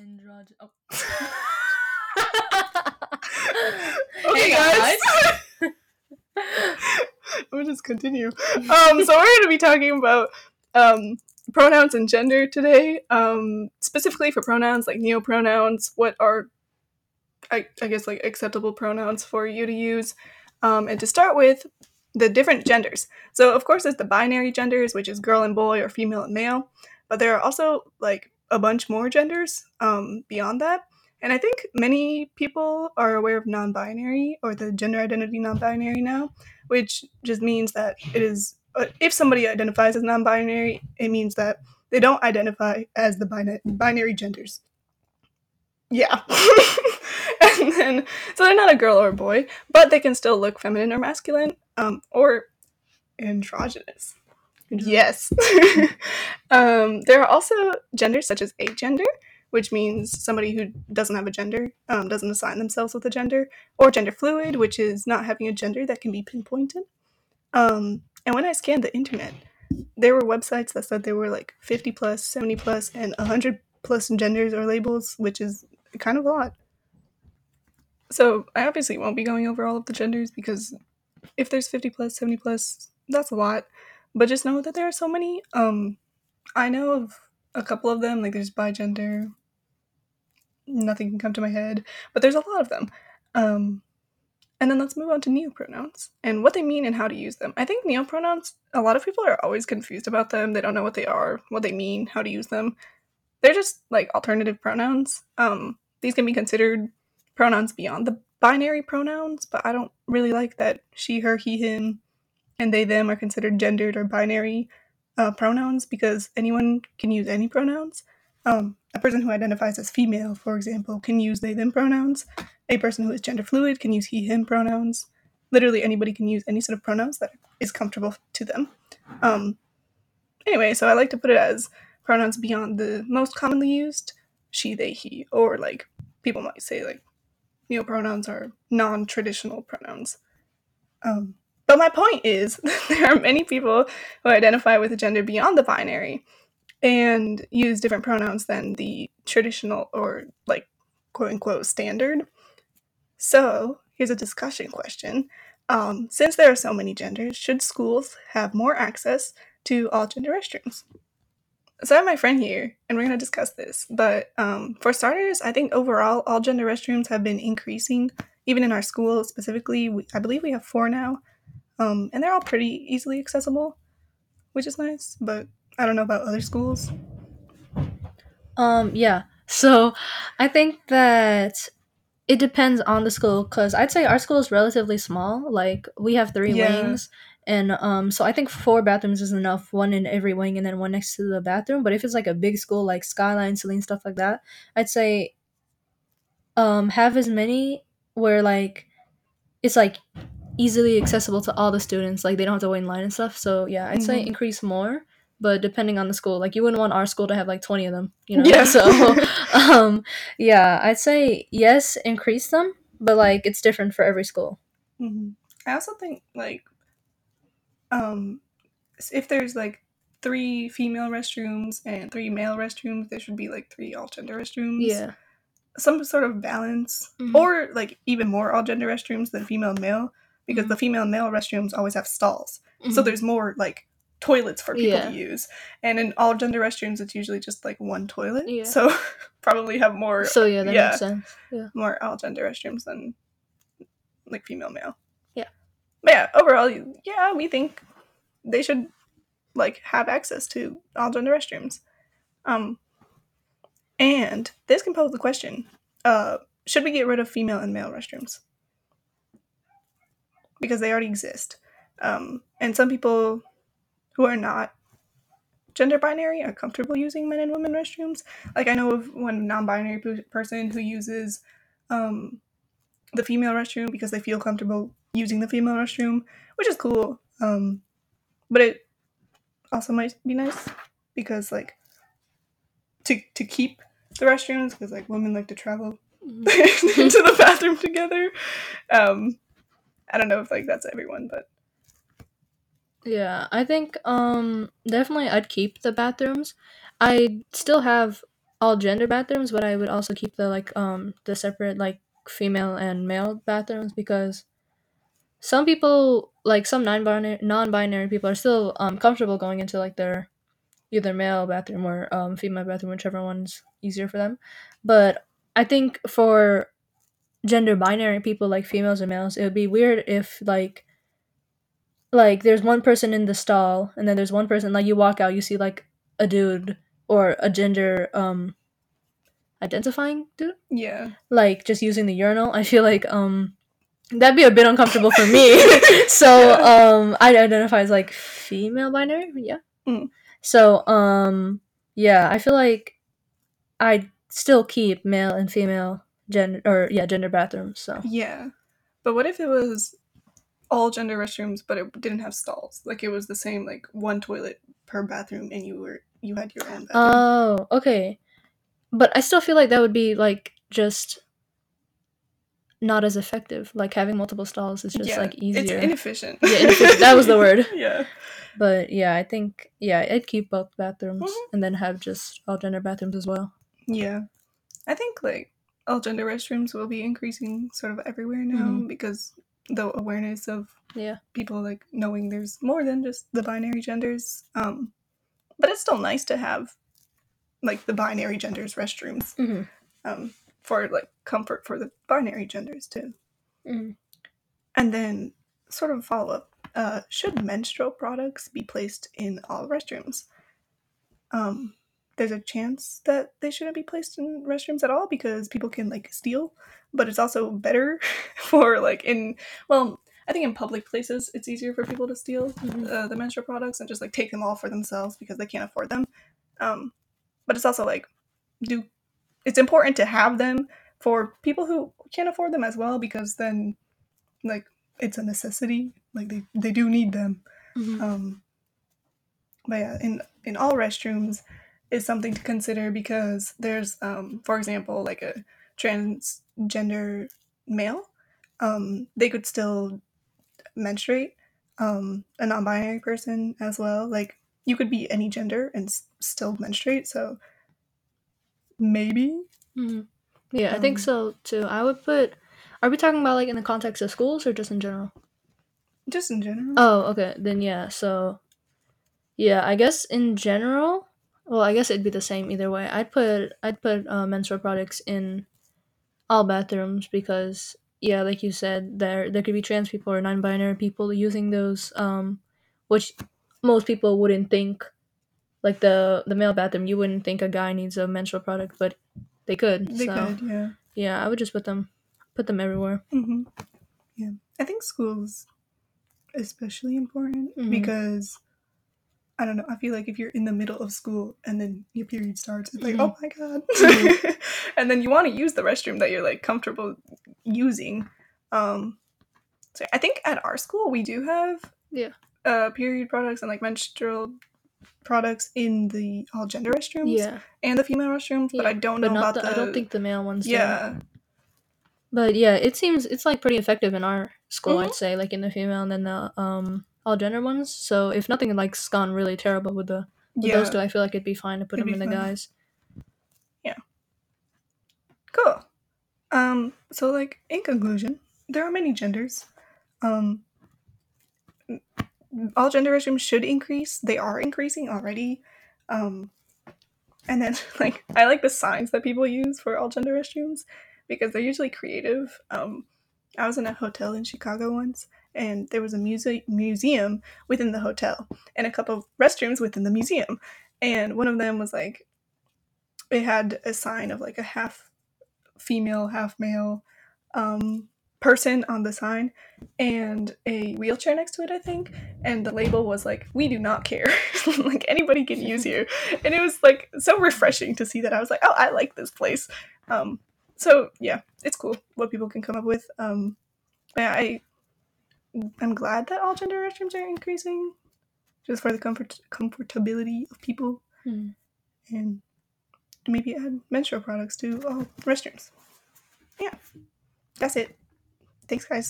Androgy. Oh. okay, Hey, guys. we'll just continue. Um, so we're going to be talking about um, pronouns and gender today. Um, specifically for pronouns like neopronouns, what are I, I guess like acceptable pronouns for you to use. Um, and to start with, the different genders. So of course there's the binary genders, which is girl and boy or female and male, but there are also like a bunch more genders um, beyond that. And I think many people are aware of non-binary or the gender identity non-binary now, which just means that it is uh, if somebody identifies as non-binary, it means that they don't identify as the bina- binary genders. Yeah. and then so they're not a girl or a boy, but they can still look feminine or masculine, um, or androgynous. Yes. um, there are also genders such as agender, which means somebody who doesn't have a gender, um, doesn't assign themselves with a gender, or gender fluid, which is not having a gender that can be pinpointed. Um, and when I scanned the internet, there were websites that said there were like 50 plus, 70 plus, and 100 plus genders or labels, which is kind of a lot. So I obviously won't be going over all of the genders because if there's 50 plus, 70 plus, that's a lot. But just know that there are so many. Um, I know of a couple of them, like there's bi gender. Nothing can come to my head, but there's a lot of them. Um, and then let's move on to neopronouns and what they mean and how to use them. I think neopronouns, a lot of people are always confused about them. They don't know what they are, what they mean, how to use them. They're just like alternative pronouns. Um, these can be considered pronouns beyond the binary pronouns, but I don't really like that she, her, he, him, and they, them are considered gendered or binary uh, pronouns because anyone can use any pronouns. Um, a person who identifies as female, for example, can use they, them pronouns. A person who is gender fluid can use he, him pronouns. Literally anybody can use any sort of pronouns that is comfortable to them. Um, anyway, so I like to put it as pronouns beyond the most commonly used she, they, he, or like people might say like neopronouns are non-traditional pronouns. Um, but my point is, there are many people who identify with a gender beyond the binary and use different pronouns than the traditional or like quote unquote standard. So here's a discussion question. Um, since there are so many genders, should schools have more access to all gender restrooms? So I have my friend here, and we're going to discuss this. But um, for starters, I think overall, all gender restrooms have been increasing, even in our school specifically. We, I believe we have four now, um, and they're all pretty easily accessible, which is nice. But I don't know about other schools. Um, yeah. So I think that it depends on the school because I'd say our school is relatively small. Like we have three Yeah. wings, and um, so I think four bathrooms is enough. One in every wing, and then one next to the bathroom. But if it's like a big school like Skyline, Celine, stuff like that, I'd say um have as many where like it's like easily accessible to all the students. Like they don't have to wait in line and stuff. So yeah, I'd say Mhm. increase more. But depending on the school, like you wouldn't want our school to have like twenty of them, you know. Yeah. So um yeah i'd say yes increase them but like it's different for every school hmm I also think like um if there's like three female restrooms and three male restrooms, there should be like three all gender restrooms. yeah Some sort of balance. Mhm. Or like even more all gender restrooms than female and male. Because the female and male restrooms always have stalls. So there's more like toilets for people Yeah. to use. And in all gender restrooms it's usually just like one toilet. Yeah. So probably have more so yeah that yeah. makes sense more all gender restrooms than like female male. Yeah. But yeah, overall, yeah, we think they should like have access to all gender restrooms. Um, and this can pose the question: uh, Should we get rid of female and male restrooms because they already exist? Um, and some people who are not gender binary are comfortable using men and women restrooms. Like I know of one non-binary p- person who uses um, the female restroom because they feel comfortable using the female restroom, which is cool. Um, but it also might be nice because like to to keep the restrooms because like women like to travel Mm-hmm. to the bathroom together. Um, I don't know if like that's everyone, but yeah i think um definitely i'd keep the bathrooms i still have all gender bathrooms, but I would also keep the like um the separate like female and male bathrooms because some people like some non-binary people are still um comfortable going into like their either male bathroom or um female bathroom, whichever one's easier for them. But I think for gender binary people like females and males, it would be weird if like like there's one person in the stall and then there's one person like you walk out you see like a dude or a gender um identifying dude? Yeah. like just using the urinal? I feel like um that'd be a bit uncomfortable for me. So um i'd identify as like female binary? Yeah. Mm. so um yeah i feel like i'd still keep male and female gender or yeah gender bathrooms so Yeah. But what if it was all gender restrooms, but it didn't have stalls? Like it was the same, like one toilet per bathroom, and you were you had your own bathroom. Oh, okay. But I still feel like that would be like just not as effective. Like having multiple stalls is just yeah, like easier. It's inefficient. Yeah, inefficient. That was the word. yeah. but yeah, I think yeah, I'd keep both bathrooms Mhm. and then have just all gender bathrooms as well. Yeah. I think like all gender restrooms will be increasing sort of everywhere now Mhm. because the awareness of Yeah. people like knowing there's more than just the binary genders. Um but it's still nice to have like the binary genders restrooms Mhm. um for like comfort for the binary genders too. Mhm. And then sort of follow up uh, should menstrual products be placed in all restrooms? Um, there's a chance that they shouldn't be placed in restrooms at all because people can like steal, but it's also better for like in well, I think in public places it's easier for people to steal Mhm. uh, the menstrual products and just like take them all for themselves because they can't afford them. Um, but it's also like do it's important to have them for people who can't afford them as well because then like it's a necessity like they, they do need them Mhm. um but yeah in in all restrooms is something to consider because there's um for example like a transgender male um they could still menstruate um a non-binary person as well like you could be any gender and s- still menstruate so maybe Mhm. Yeah, I think Um, so too. I would put. Are we talking about like in the context of schools or just in general? just in general Oh, okay. Then yeah. So, yeah, I guess in general, well, I guess it'd be the same either way. I'd put I'd put uh, menstrual products in all bathrooms because yeah, like you said, there there could be trans people or non-binary people using those, um, which most people wouldn't think. Like the the male bathroom, you wouldn't think a guy needs a menstrual product, but they could. they so could yeah yeah, I would just put them put them everywhere. hmm Yeah, I think schools especially important Mhm. because I don't know. I feel like if you're in the middle of school and then your period starts, it's like, Mhm. oh my god, Mhm. and then you want to use the restroom that you're like comfortable using. Um, so I think at our school we do have Yeah. uh, period products and like menstrual products in the all gender restrooms Yeah, and the female restrooms, but I don't but know about the, the. I don't think the male ones. do. Yeah, But yeah, it seems it's like pretty effective in our school, Mhm. I'd say, like in the female and then the um all gender ones. So if nothing like's gone really terrible with the with yeah. those two, I feel like it'd be fine to put It'd them in be the guys. Yeah. Cool. Um, so like in conclusion, there are many genders. Um all gender restrooms should increase. They are increasing already. Um and then like I like the signs that people use for all gender restrooms because they're usually creative. Um I was in a hotel in Chicago once and there was a muse- museum within the hotel and a couple of restrooms within the museum. And one of them was like it had a sign of like a half female, half male um, person on the sign and a wheelchair next to it, I think. And the label was like, We do not care. like anybody can use you. And it was like so refreshing to see that. I was like, Oh, I like this place. Um, so yeah, it's cool what people can come up with. Um, but yeah, I I'm glad that all gender restrooms are increasing just for the comfort comfortability of people Hmm. and maybe add menstrual products to all restrooms. Yeah, that's it. Thanks, guys.